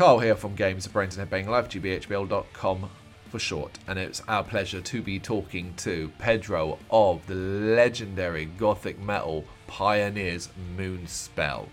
Carl here from Games, of Brains and Headbang Live, gbhbl.com for short, and it's our pleasure to be talking to Pedro of the legendary gothic metal pioneers Moonspell.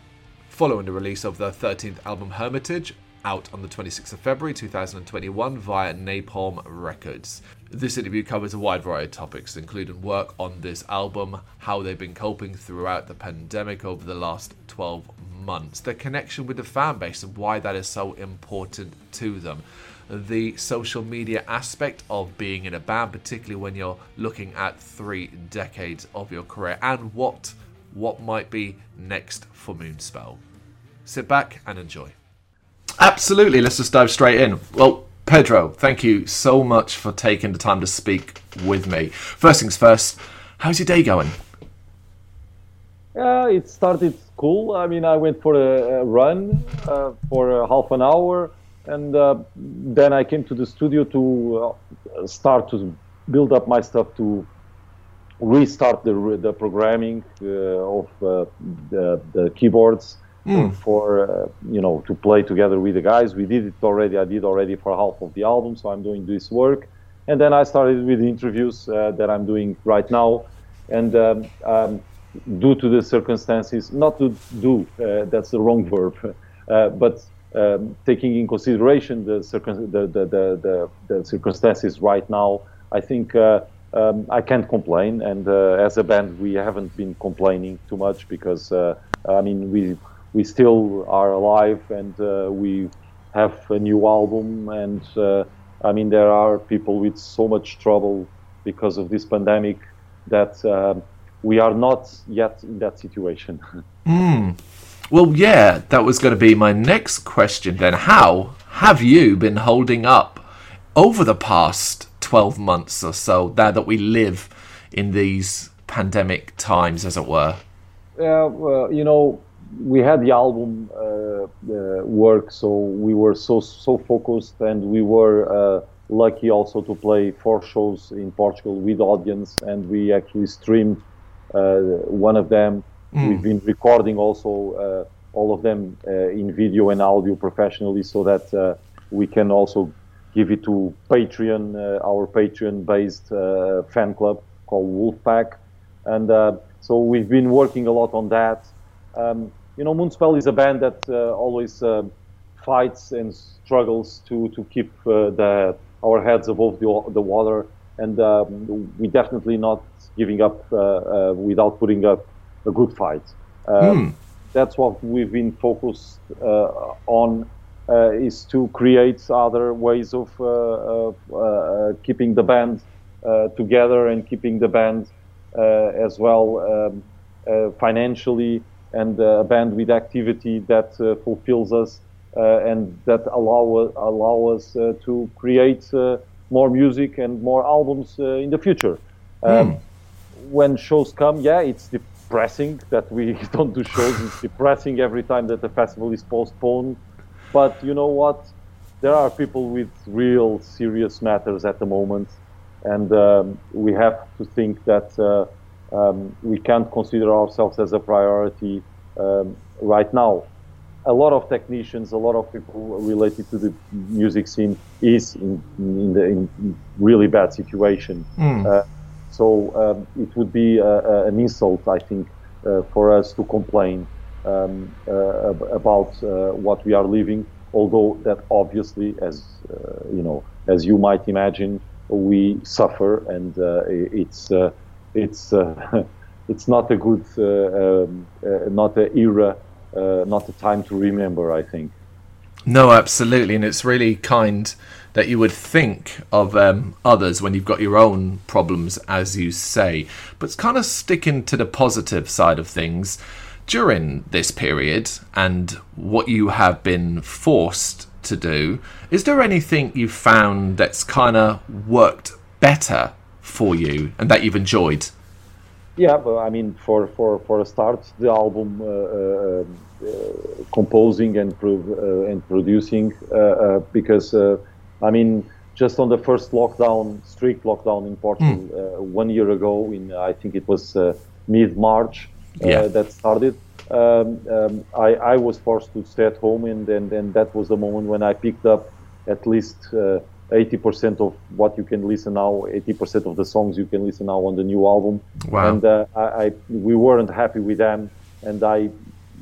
Following the release of their 13th album Hermitage, out on the 26th of February 2021 via Napalm Records. This interview covers a wide variety of topics, including work on this album, how they've been coping throughout the pandemic over the last 12 months, their connection with the fan base and why that is so important to them, the social media aspect of being in a band, particularly when you're looking at three decades of your career, and what what might be next for Moonspell. Sit back and enjoy. Absolutely, let's just dive straight in. Well, Pedro, thank you so much for taking the time to speak with me. First things first, how's your day going? Yeah, it started cool. I mean, I went for a, a run uh, for half an hour, and uh, then I came to the studio to uh, start to build up my stuff to restart the the programming uh, of uh, the, the keyboards mm. for uh, you know to play together with the guys. We did it already. I did already for half of the album, so I'm doing this work. And then I started with interviews uh, that I'm doing right now. And um, um, due to the circumstances, not to do, uh, that's the wrong verb, uh, but um, taking in consideration the, circun- the, the, the, circumstances right now, I think uh, um, I can't complain. And uh, as a band, we haven't been complaining too much because, I mean, we we still are alive and uh, we have a new album and uh, I mean there are people with so much trouble because of this pandemic that uh, we are not yet in that situation. mm. Well, yeah, that was going to be my next question then. How have you been holding up over the past 12 months or so now that we live in these pandemic times, as it were? Yeah, well, you know, we had the album uh, uh, work, so we were so so focused, and we were uh, lucky also to play four shows in Portugal with audience, and we actually streamed one of them. Mm. We've been recording also all of them in video and audio professionally, so that we can also give it to Patreon, uh, our Patreon-based uh, fan club called Wolfpack, and uh, so we've been working a lot on that. Um, you know, Moonspell is a band that uh, always uh, fights and struggles to to keep uh, the our heads above the, the water, and um, we definitely not giving up without putting up a good fight. Um, mm. That's what we've been focused on. Uh, is to create other ways of, uh, of uh, keeping the band together and keeping the band as well um, financially and uh, a band with activity that uh, fulfills us uh, and that allow allow us to create more music and more albums in the future. Um, mm. When shows come, yeah, it's depressing that we don't do shows. It's depressing every time that the festival is postponed. But you know what? There are people with real serious matters at the moment, and um, we have to think that uh, um, we can't consider ourselves as a priority um, right now. A lot of technicians, a lot of people related to the music scene is in, in, the, in really bad situation. Mm. Uh, so um, it would be a, an insult, I think, uh, for us to complain um, uh, about uh, what we are living. Although that obviously, as uh, you know, as you might imagine, we suffer, and uh, it's it's it's not a good, uh, um, uh, not an era, uh, not a time to remember. I think. No, absolutely, and it's really kind that you would think of um, others when you've got your own problems, as you say. But it's kind of sticking to the positive side of things during this period and what you have been forced to do. Is there anything you've found that's kind of worked better for you and that you've enjoyed? Yeah, but I mean, for for for a start, the album uh, uh, uh composing and pro uh, and producing uh, because I mean, just on the first lockdown, strict lockdown in Portugal mm. one year ago, in I think it was mid March yeah. that started. um, um, I, I, was forced to stay at home, and then and that was the moment when I picked up at least uh, 80% of what you can listen now, 80% of the songs you can listen now on the new album. Wow. And uh, I, I, we weren't happy with them, and I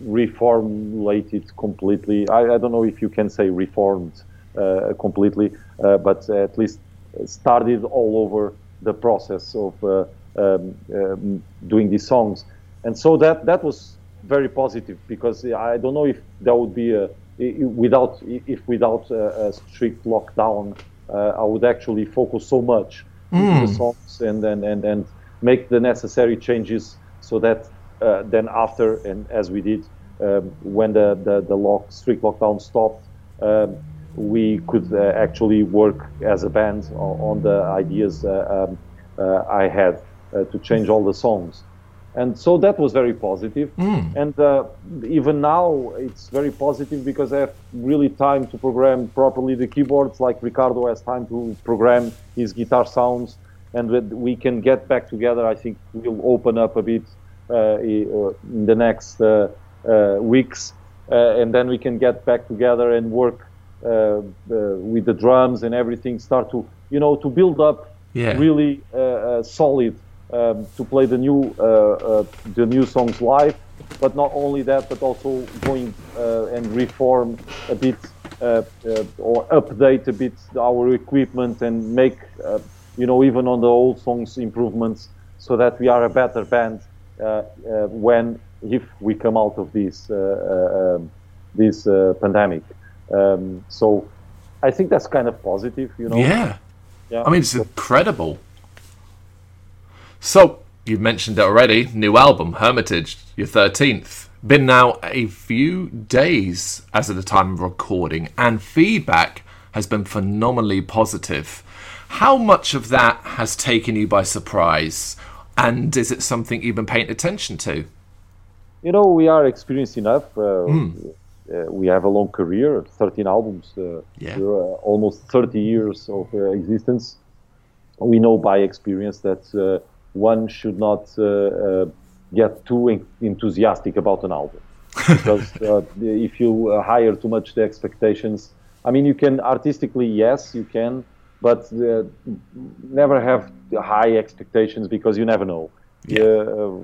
reformulated completely. I, I don't know if you can say reformed uh, completely, uh, but at least started all over the process of uh, um, um, doing these songs. And so that that was very positive because I don't know if there would be a without if without a, a strict lockdown, I would actually focus so much mm. the hmm. songs and, and and and make the necessary changes so that uh, then after and as we did um, when the the, the lock, strict lockdown stopped. Um, we could uh, actually work as a band on, on the ideas uh, um, uh, I had to change all the songs and so that was very positive. Mm. And uh, even now, it's very positive because I have really time to program properly the keyboards, like Ricardo has time to program his guitar sounds, and we can get back together. I think we'll open up a bit uh, in the next uh, uh weeks, uh, and then we can get back together and work uh, with the drums and everything. Start to you know to build up yeah. really solid um, to play the new uh, uh, the new songs live. But not only that, but also going uh, and reform a bit or update a bit our equipment and make you know even on the old songs improvements so that we are a better band when if we come out of this um, this pandemic. Um, so I think that's kind of positive, you know. Yeah. Yeah. I mean, it's incredible so, you've mentioned it already new album, Hermitage, your 13th. Been now a few days as of the time of recording, and feedback has been phenomenally positive. How much of that has taken you by surprise, and is it something you've been paying attention to? You know, we are experienced enough. Uh, mm. uh, we have a long career 13 albums, uh, yeah. Uh, almost 30 years of uh, existence. We know by experience that uh, one should not uh, uh, get too enthusiastic about an album because uh, if you hire too much the expectations, I mean, you can artistically, yes, you can, but never have high expectations because you never know. Yeah. Uh,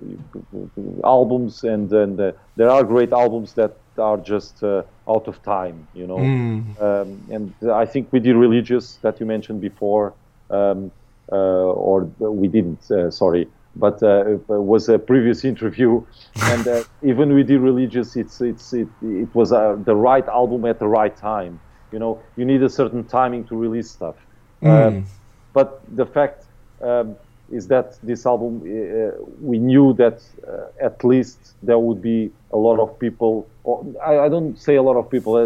albums and and uh, there are great albums that are just uh, out of time, you know. Mm. Um, and I think with Irreligious that you mentioned before, um, or we didn't, uh, sorry, but uh, it was a previous interview, and even with Irreligious, it's it's it, it was the right album at the right time. You know, you need a certain timing to release stuff. Mm. but the fact um, is that this album, uh, we knew that uh, at least there would be a lot of people, or I, I don't say a lot of people, a,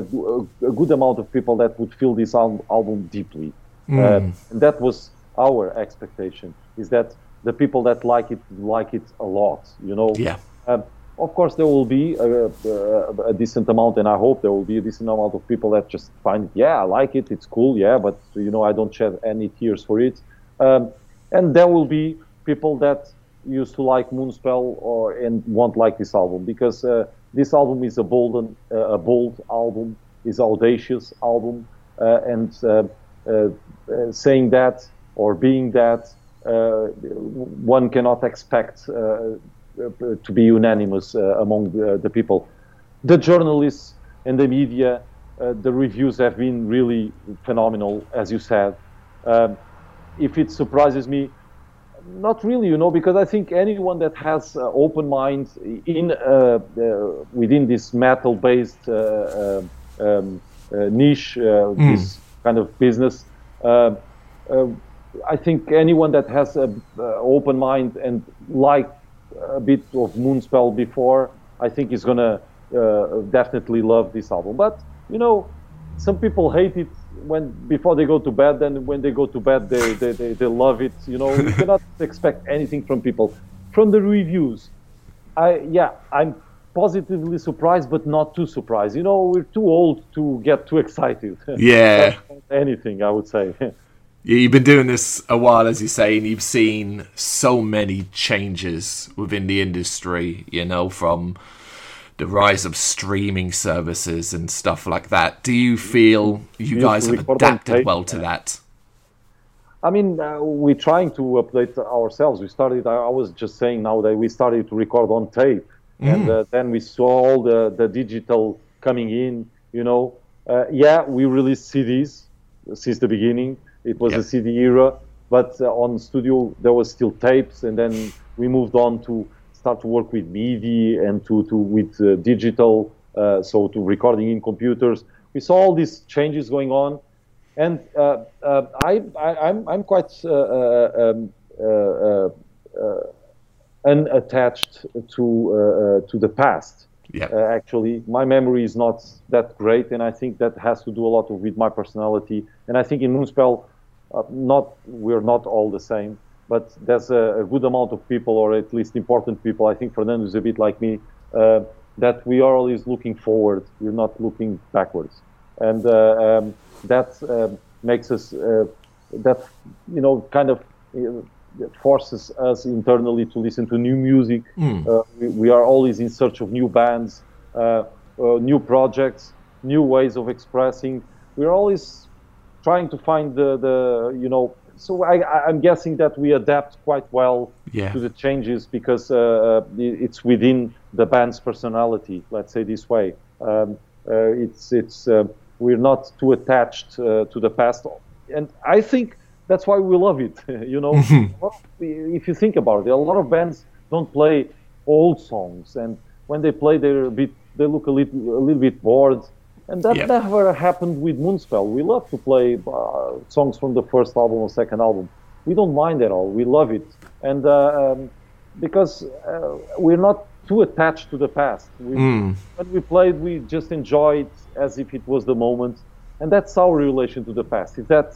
a, good amount of people that would feel this al- album deeply. Mm. Uh, and that was our expectation is that the people that like it like it a lot you know? Yeah. Um, of course there will be a, a, a, decent amount and i hope there will be a decent amount of people that just find it yeah i like it it's cool yeah but you know i don't shed any tears for it. Um, and there will be people that used to like moonspell or and won't like this album because uh, this album is a bold uh, a bold album is audacious album uh, and uh, uh, uh, saying that or being that uh, one cannot expect uh, to be unanimous uh, among the, the, people. The journalists and the media, the reviews have been really phenomenal, as you said. Um, if it surprises me, not really, you know, because I think anyone that has uh, open mind in uh, uh, within this metal-based um, niche, mm. this kind of business, I think anyone that has an open mind and liked a bit of Moonspell before, I think is gonna uh, definitely love this album. But you know, some people hate it when before they go to bed. and when they go to bed, they they, they, they love it. You know, you cannot expect anything from people. From the reviews, I yeah, I'm positively surprised, but not too surprised. You know, we're too old to get too excited. Yeah. anything, I would say. You've been doing this a while, as you say, and you've seen so many changes within the industry. You know, from the rise of streaming services and stuff like that. Do you feel you guys have adapted well to that? I mean, uh, we're trying to update ourselves. We started. I was just saying now that we started to record on tape, mm. and uh, then we saw all the the digital coming in. You know, uh, yeah, we released CDs since the beginning. It was yep. a CD era, but uh, on studio there was still tapes, and then we moved on to start to work with MIDI and to to with uh, digital, uh, so to recording in computers. We saw all these changes going on and uh, uh, I, I, am I'm, I'm quite uh, um, unattached to to the past. Yeah. actually, my memory is not that great, and I think that has to do a lot with my personality. And I think in Moonspell, not we're not all the same but there's a, a, good amount of people, or at least important people. I think Fernando is a bit like me, uh, that we are always looking forward. We're not looking backwards, and uh, um, that um, makes us uh, that you know kind of uh, forces us internally to listen to new music. Mm. We, we, are always in search of new bands, new projects, new ways of expressing. We're always trying to find the, the you know so I, am guessing that we adapt quite well yeah. to the changes because uh, it's within the band's personality. Let's say this way. Um, uh, it's it's uh, we're not too attached uh, to the past, and I think that's why we love it. you know, mm-hmm. if you think about it, a lot of bands don't play old songs, and when they play, they're a bit, they look a little, a little bit bored. And that yep. never happened with Moonspell. We love to play uh, songs from the first album or second album. We don't mind at all. We love it, and uh, um, because uh, we're not too attached to the past. We, mm. When we played, we just enjoyed it as if it was the moment, and that's our relation to the past. Is that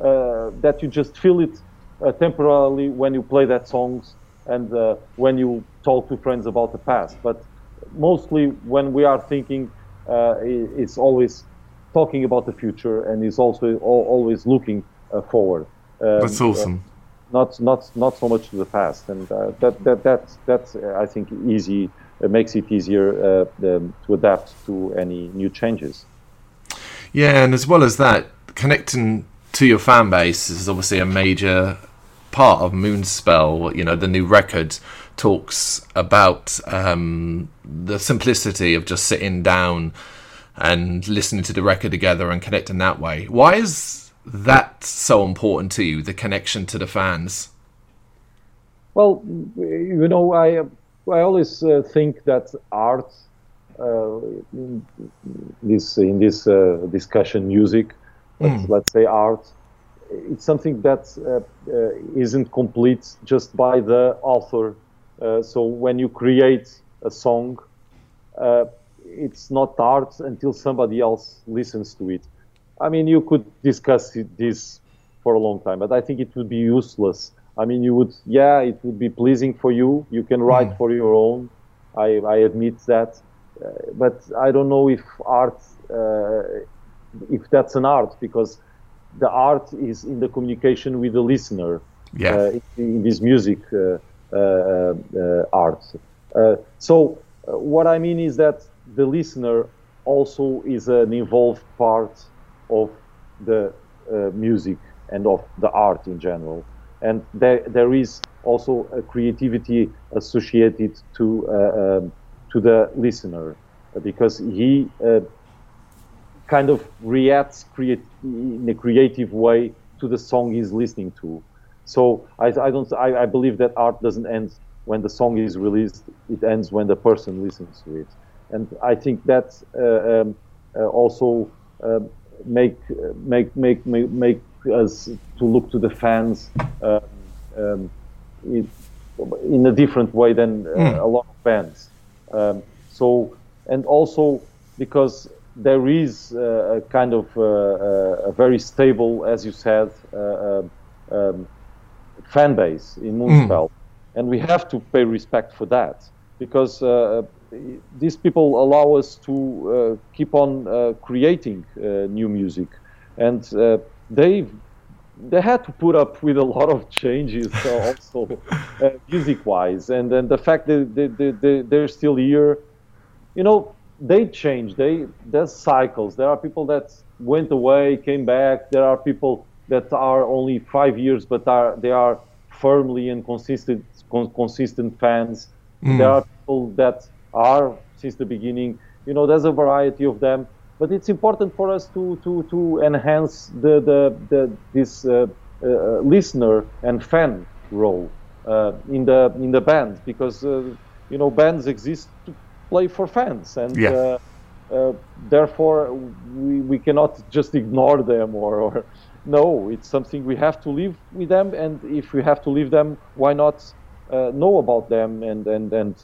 uh, that you just feel it uh, temporarily when you play that songs and uh, when you talk to friends about the past. But mostly when we are thinking, uh, it's always talking about the future and is also always looking uh, forward. Um, that's awesome not not not so much to the past, and uh, that that that that's uh, I think easy makes it easier uh, the, to adapt to any new changes. Yeah, and as well as that, connecting to your fan base is obviously a major part of Moonspell. You know, the new record talks about um, the simplicity of just sitting down and listening to the record together and connecting that way. Why is that so important to you, the connection to the fans? Well, you know, I I always uh, think that art, uh, in this in this uh, discussion, music, let's, mm. let's, say art, it's something that uh, uh, isn't complete just by the author. Uh, so when you create a song, it's not art until somebody else listens to it. I mean, you could discuss this for a long time, but I think it would be useless. I mean, you would, yeah, it would be pleasing for you. You can write mm. for your own. I, I admit that, uh, but I don't know if art, uh, if that's an art, because the art is in the communication with the listener. Yeah. Uh, in, in, this music uh, uh, uh, art. so what I mean is that the listener also is an involved part of the uh, music and of the art in general. And there, there is also a creativity associated to, uh, um, to the listener because he uh, kind of reacts create, in a creative way to the song he's listening to. So I, I don't I, I, believe that art doesn't end when the song is released. It ends when the person listens to it, and I think that uh, um, uh, also um, make make make make, make us to look to the fans uh, um, it, in a different way than uh, mm. a lot of bands. Um, so and also because there is uh, a kind of uh, uh, a very stable, as you said, uh, um, fan base in Moonspell, mm. and we have to pay respect for that because these people allow us to uh, keep on uh, creating uh, new music, and they they had to put up with a lot of changes also music-wise, and then the fact that they, they, they, they're still here you know, they change. They there's cycles. There are people that went away, came back. There are people that are only five years, but are they are firmly and consistent con- consistent fans. Mm. There are people that are since the beginning. You know, there's a variety of them. But it's important for us to to to enhance the the, the this uh, uh, listener and fan role uh, in the in the band because uh, you know bands exist to play for fans and. Yeah. Uh, therefore, we, we cannot just ignore them or, or no, it's something we have to live with them, and if we have to leave them, why not uh, know about them and and and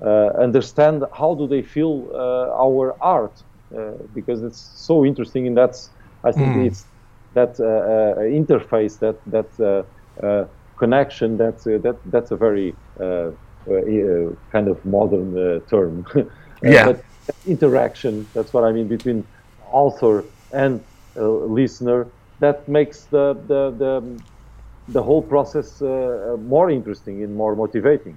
uh, understand how do they feel uh, our art uh, because it's so interesting, and that's I think mm. it's that uh, uh, interface, that that connection, that's that that's a very kind of modern term. yeah. interaction, that's what I mean between author and listener that makes the the the, the whole process uh, more interesting and more motivating.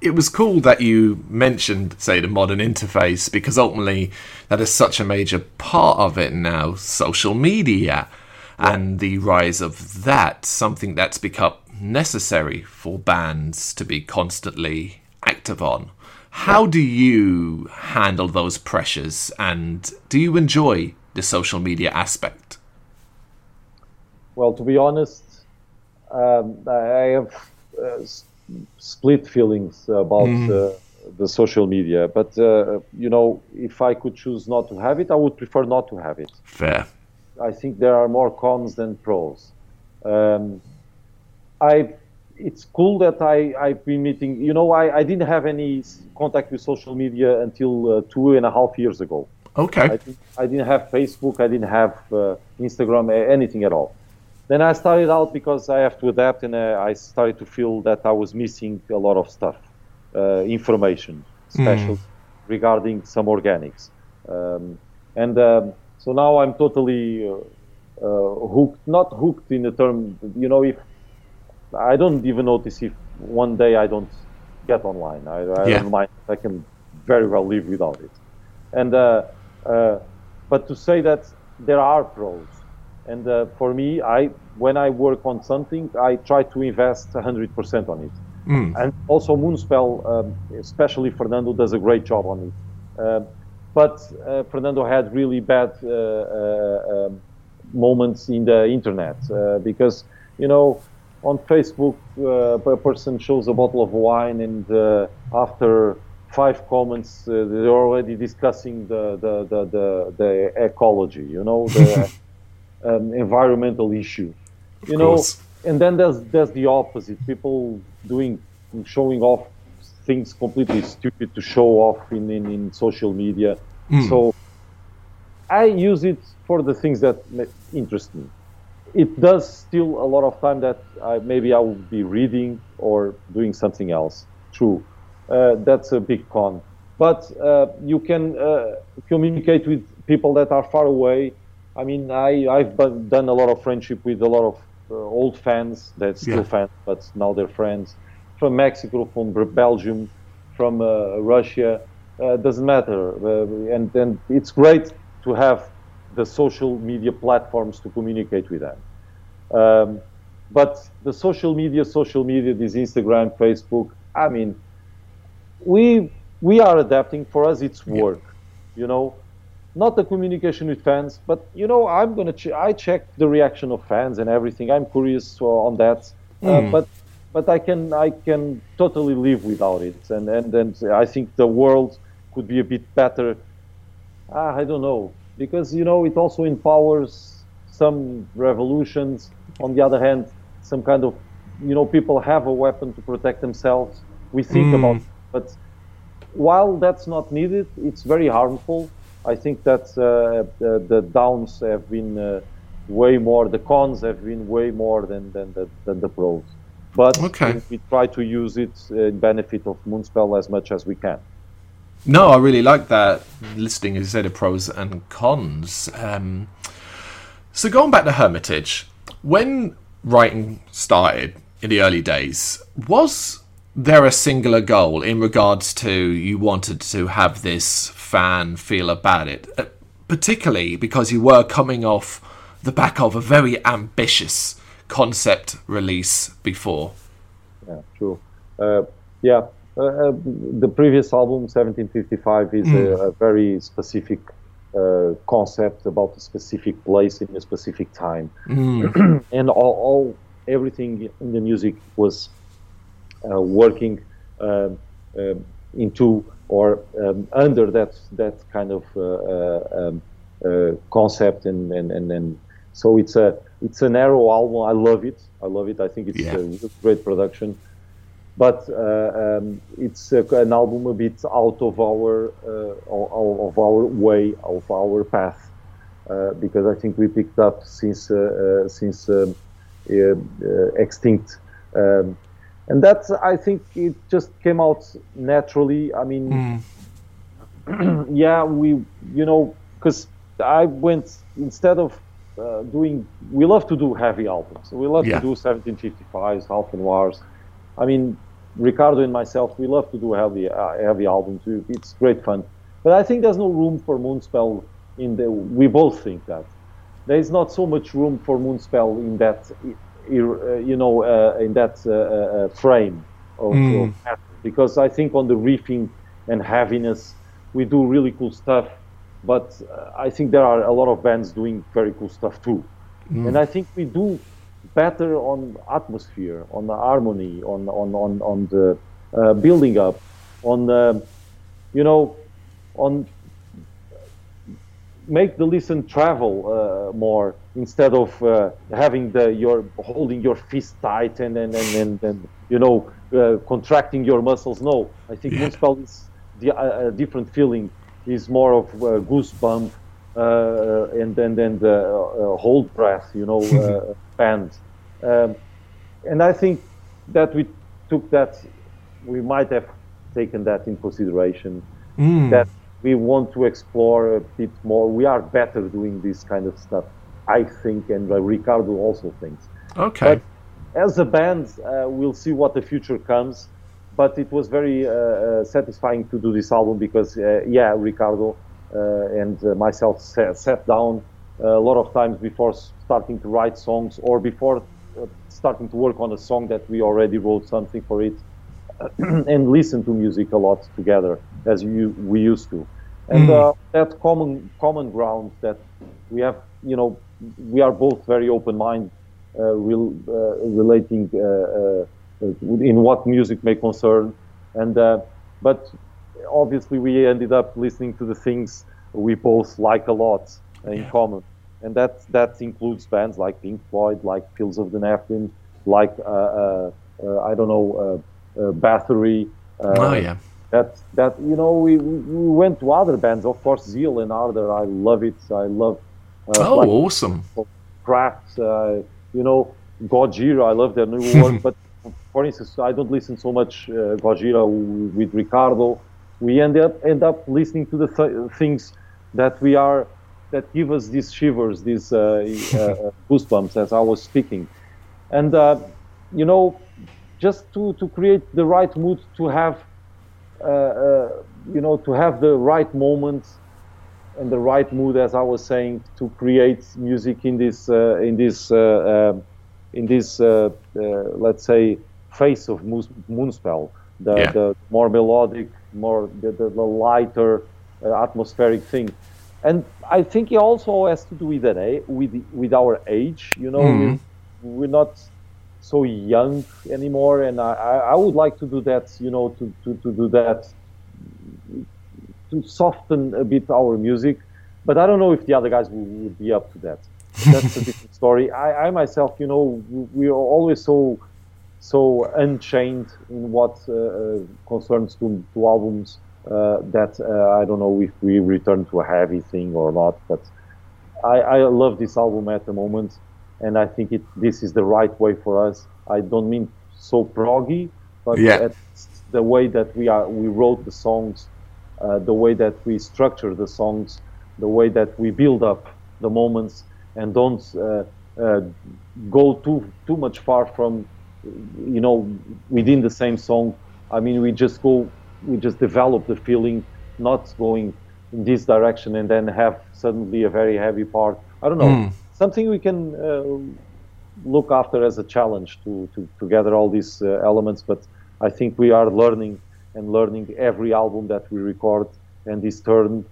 It was cool that you mentioned, say, the modern interface because ultimately that is such a major part of it now. Social media and the rise of that, something that's become necessary for bands to be constantly active on. How do you handle those pressures and do you enjoy the social media aspect? Well, to be honest, um, I have uh, split feelings about mm. uh, the social media. But uh, you know, if I could choose not to have it, I would prefer not to have it. Fair. I think there are more cons than pros. Um, I. It's cool that I, I've been meeting. You know, I, I didn't have any contact with social media until uh, two and a half years ago. Okay. I, I didn't have Facebook. I didn't have uh, Instagram. Anything at all then I started out because I have to adapt, and uh, I started to feel that I was missing a lot of stuff, uh, information, special mm. regarding some organics, um, and um, so now I'm totally uh, uh, hooked. Not hooked in the term, you know, if I don't even notice if one day I don't get online. I, I yeah. don't mind. I can very well live without it, and uh, uh, but to say that there are pros and uh, for me, I when I work on something, I try to invest 100% on it. Mm. And also Moonspell, um, especially Fernando, does a great job on it. Uh, but uh, Fernando had really bad uh, uh, um, moments in the internet uh, because, you know, on Facebook, a person shows a bottle of wine and after five comments, they're already discussing the, the, the, the, the ecology, you know, the, um, environmental issue. You know, and then there's there's the opposite. People doing showing off things completely stupid to show off in, in, in social media. Mm. So I use it for the things that interest me. It does still a lot of time that I, maybe I will be reading or doing something else. True, uh, that's a big con. But uh, you can uh, communicate with people that are far away I mean, I, I've done a lot of friendship with a lot of uh, old fans that still yeah. fans, but now they're friends from Mexico, from Belgium, from uh, Russia. Uh, doesn't matter, uh, and and it's great to have the social media platforms to communicate with them. Um, but the social media, social media, this Instagram, Facebook. I mean, we we are adapting. For us, it's work. Yeah. You know, not the communication with fans, but you know, I'm gonna ch- I check the reaction of fans and everything. I'm curious uh, on that, mm. uh, but but I can I can totally live without it, and and and I think the world could be a bit better. Ah, I don't know because you know it also empowers some revolutions. On the other hand, some kind of you know people have a weapon to protect themselves. We think mm. about, it. but while that's not needed, it's very harmful I think that uh, the, the, downs have been uh, way more, the cons have been way more than, than, the, than the pros. But okay. we try to use it in benefit of Moonspell as much as we can. No, I really like that listing, as you said, of pros and cons. Um, so going back to Hermitage, when writing started in the early days, was there a singular goal in regards to you wanted to have this fan feel about it, uh, particularly because you were coming off the back of a very ambitious concept release before. Yeah, true. Uh, yeah, uh, uh the previous album, 1755, is mm. a, a, very specific uh, concept about a specific place in a specific time, mm. and all, all, everything in the music was uh, working um, um, into or um, under that that kind of uh, um, concept and, and, and, and so it's a it's a narrow album. I love it. I love it. I think it's yeah. a great production but uh, um, it's uh, an album a bit out of our uh, of our way of our path because I think we picked up since since um, Extinct. And that's I think it just came out naturally. I mean, mm. yeah, we you know because I went instead of uh, doing we love to do heavy albums. We love yeah. to do 1755s, Alpha Noirs. I mean, Ricardo and myself, we love to do heavy, uh, heavy albums. It's great fun. But I think there's no room for Moonspell in the. We both think that there is not so much room for Moonspell in that, you know, uh, in that uh, uh frame of, mm. of, because I think on the riffing and heaviness, we do really cool stuff. But uh, I think there are a lot of bands doing very cool stuff too, mm. and I think we do better on atmosphere, on the harmony, on on on on the uh, building up, on the, you know, on make the listen travel uh, more instead of uh, having the your holding your fist tight and and and, and, and you know uh, contracting your muscles. No, I think yeah. Moonspell is the, uh, a different feeling. Is more of uh, goosebump uh, and then then the hold breath. You know. band. Um, and I think that we took that, we might have taken that in consideration. Mm. That we want to explore a bit more. We are better doing this kind of stuff, I think, and uh, Ricardo also thinks. Okay. But as a band, uh, we'll see what the future comes. But it was very uh, uh satisfying to do this album because, uh, yeah, Ricardo uh, and myself sat, sat down a lot of times before starting to write songs or before uh, starting to work on a song that we already wrote something for it and listen to music a lot together as you, we used to and mm. uh, that common common ground that we have you know we are both very open minded uh, uh, relating uh, uh, in what music may concern and but obviously we ended up listening to the things we both like a lot in yeah. common and that that includes bands like Pink Floyd, like Fields of the Nephilim, like uh, uh, uh I don't know uh, uh, Bathory. oh yeah. That that you know we, we went to other bands, of course Zeal and Ardor. I love it. I love. oh, like, awesome. Craft, you know, Gojira. I love their new work, but for instance, I don't listen so much uh, Gojira with Ricardo. We end up end up listening to the th- things that we are that give us these shivers, these uh, uh, goosebumps as I was speaking. And, uh, you know, just to, to create the right mood, to have, Uh, uh, you know, to have the right moment and the right mood, as I was saying, to create music in this, uh, in this, um, in this, let's say, face of Moonspell. The, yeah. the more melodic, more the, the, the lighter uh, atmospheric thing and I think it also has to do with that, eh? with with our age. You know, mm. Mm-hmm. we're, we're, not so young anymore, and I, I would like to do that. You know, to, to, to do that to soften a bit our music, but I don't know if the other guys would, would be up to that. That's a different story. I, I myself, you know, we are always so so unchained in what uh, uh concerns to, to albums uh, that uh, I don't know if we return to a heavy thing or not, but I, I love this album at the moment, and I think it this is the right way for us. I don't mean so proggy, but yeah. the way that we are we wrote the songs, uh, the way that we structure the songs, the way that we build up the moments, and don't uh, uh, go too too much far from you know, within the same song. I mean, we just go, we just develop the feeling, not going in this direction and then have suddenly a very heavy part. I don't know, mm. Something we can uh, look after as a challenge to, to, to gather all these uh, elements. But I think we are learning and learning every album that we record. And this turn,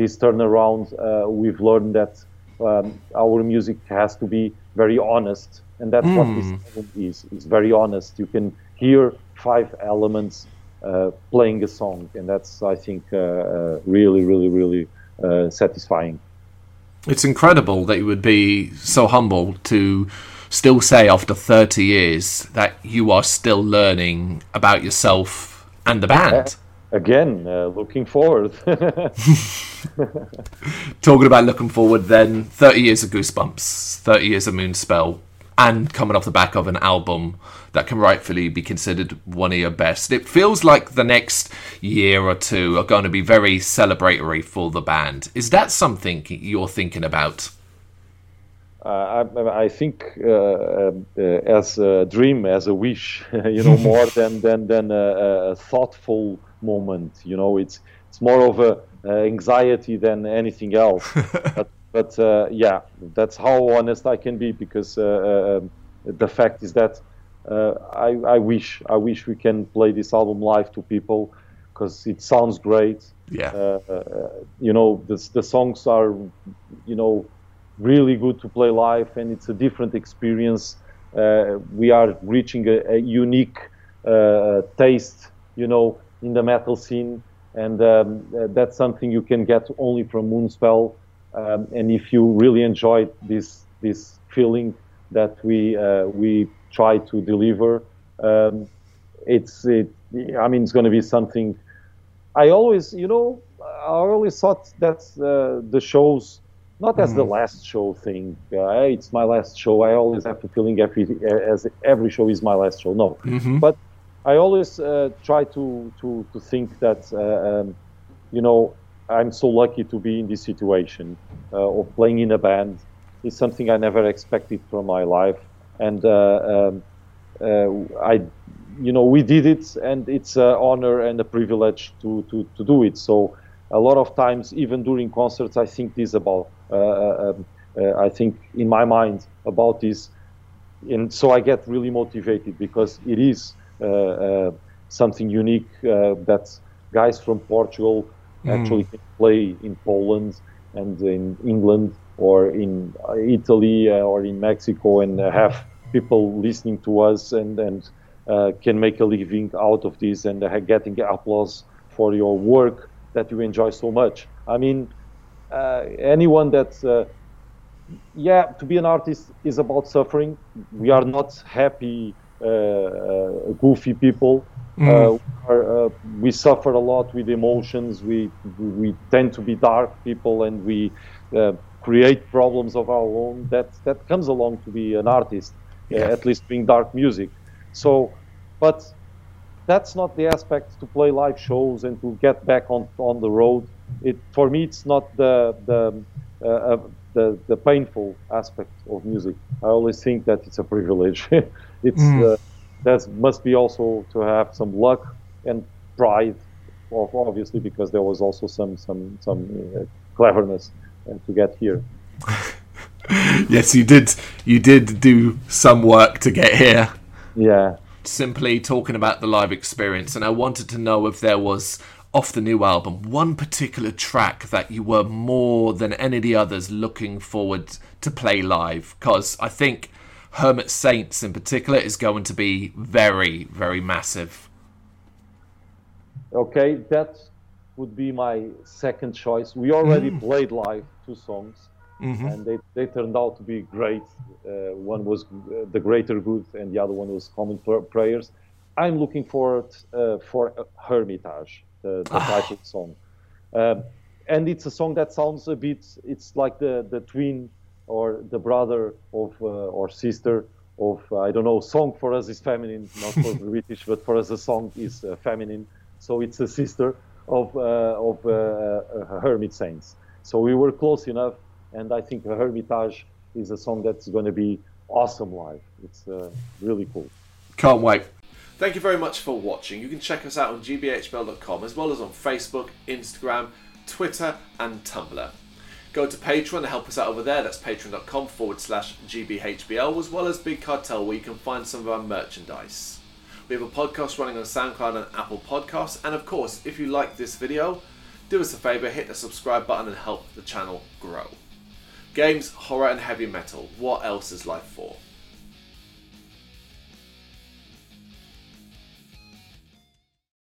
this turnaround, uh, we've learned that um, our music has to be very honest, and that's mm. what this hmm. album is. It's very honest. You can hear five elements uh, playing a song, and that's I think uh, uh really, really, really uh, satisfying. It's incredible that you would be so humble to still say after 30 years that you are still learning about yourself and the band. Again, uh, looking forward. Talking about looking forward, then 30 years of Goosebumps, 30 years of Moonspell, and coming off the back of an album that can rightfully be considered one of your best. It feels like the next year or two are going to be very celebratory for the band. Is that something you're thinking about? Uh, I, I, think uh, uh, as a dream, as a wish, you know, more than than than a, a, thoughtful moment. You know, it's it's more of a anxiety than anything else. but but uh, yeah, that's how honest I can be because uh, um, the fact is that I, I wish I wish we can play this album live to people because it sounds great. Yeah. you know, the the songs are, you know really good to play live, and it's a different experience. Uh, we are reaching a, a unique uh, taste, you know, in the metal scene, and um, uh, that's something you can get only from Moonspell. Um, and if you really enjoy this this feeling that we uh, we try to deliver, um, it's it. I mean, it's going to be something. I always, you know, I always thought that uh, the shows not as mm. the mm-hmm. last show thing. Uh, it's my last show. I always have to feeling every as every show is my last show. No, mm-hmm. but I always uh, try to, to to think that uh, um, you know I'm so lucky to be in this situation uh, of playing in a band. It's something I never expected from my life, and uh, um, uh, I, you know, we did it, and it's an honor and a privilege to to to do it. So a lot of times, even during concerts, I think this about uh, um, I think in my mind about this, and so I get really motivated because it is something unique that guys from Portugal mm. actually can play in Poland and in England or in Italy or in Mexico and have people listening to us and and uh, can make a living out of this and uh, getting applause for your work that you enjoy so much. I mean, uh, anyone that uh, yeah to be an artist is about suffering we are not happy uh, goofy people mm. are, we suffer a lot with emotions we we tend to be dark people and we create problems of our own that that comes along to be an artist yeah. at least doing dark music so but that's not the aspect to play live shows and to get back on on the road it for me it's not the the uh, uh, the, the painful aspect of music. I always think that it's a privilege. it's mm. That must be also to have some luck and pride, of obviously, because there was also some some some uh, cleverness uh, to get here. yes, you did. You did do some work to get here. Yeah. Simply talking about the live experience, and I wanted to know if there was off the new album, one particular track that you were more than any of the others looking forward to play live? Because I think Hermit Saints in particular is going to be very, very massive. Okay, that would be my second choice. We already mm. played live two songs, mm-hmm. and they, they turned out to be great. Uh, one was uh, The Greater Good, and the other one was Common Prayers. I'm looking forward uh, for Hermitage the, the ah. title song. Um, and it's a song that sounds a bit, it's like the, the twin or the brother of uh, or sister of, uh, I don't know, song for us is feminine, not for British, but for us a song is uh, feminine. So it's a sister of, uh, of uh, Hermit Saints. So we were close enough, and I think Hermitage is a song that's going to be awesome live. It's really cool. Can't wait. Thank you very much for watching. You can check us out on gbhbl.com as well as on Facebook, Instagram, Twitter, and Tumblr. Go to Patreon to help us out over there. That's patreon.com forward slash GBHBL, as well as Big Cartel, where you can find some of our merchandise. We have a podcast running on SoundCloud and Apple Podcasts. And of course, if you like this video, do us a favour, hit the subscribe button and help the channel grow. Games, horror, and heavy metal. What else is life for?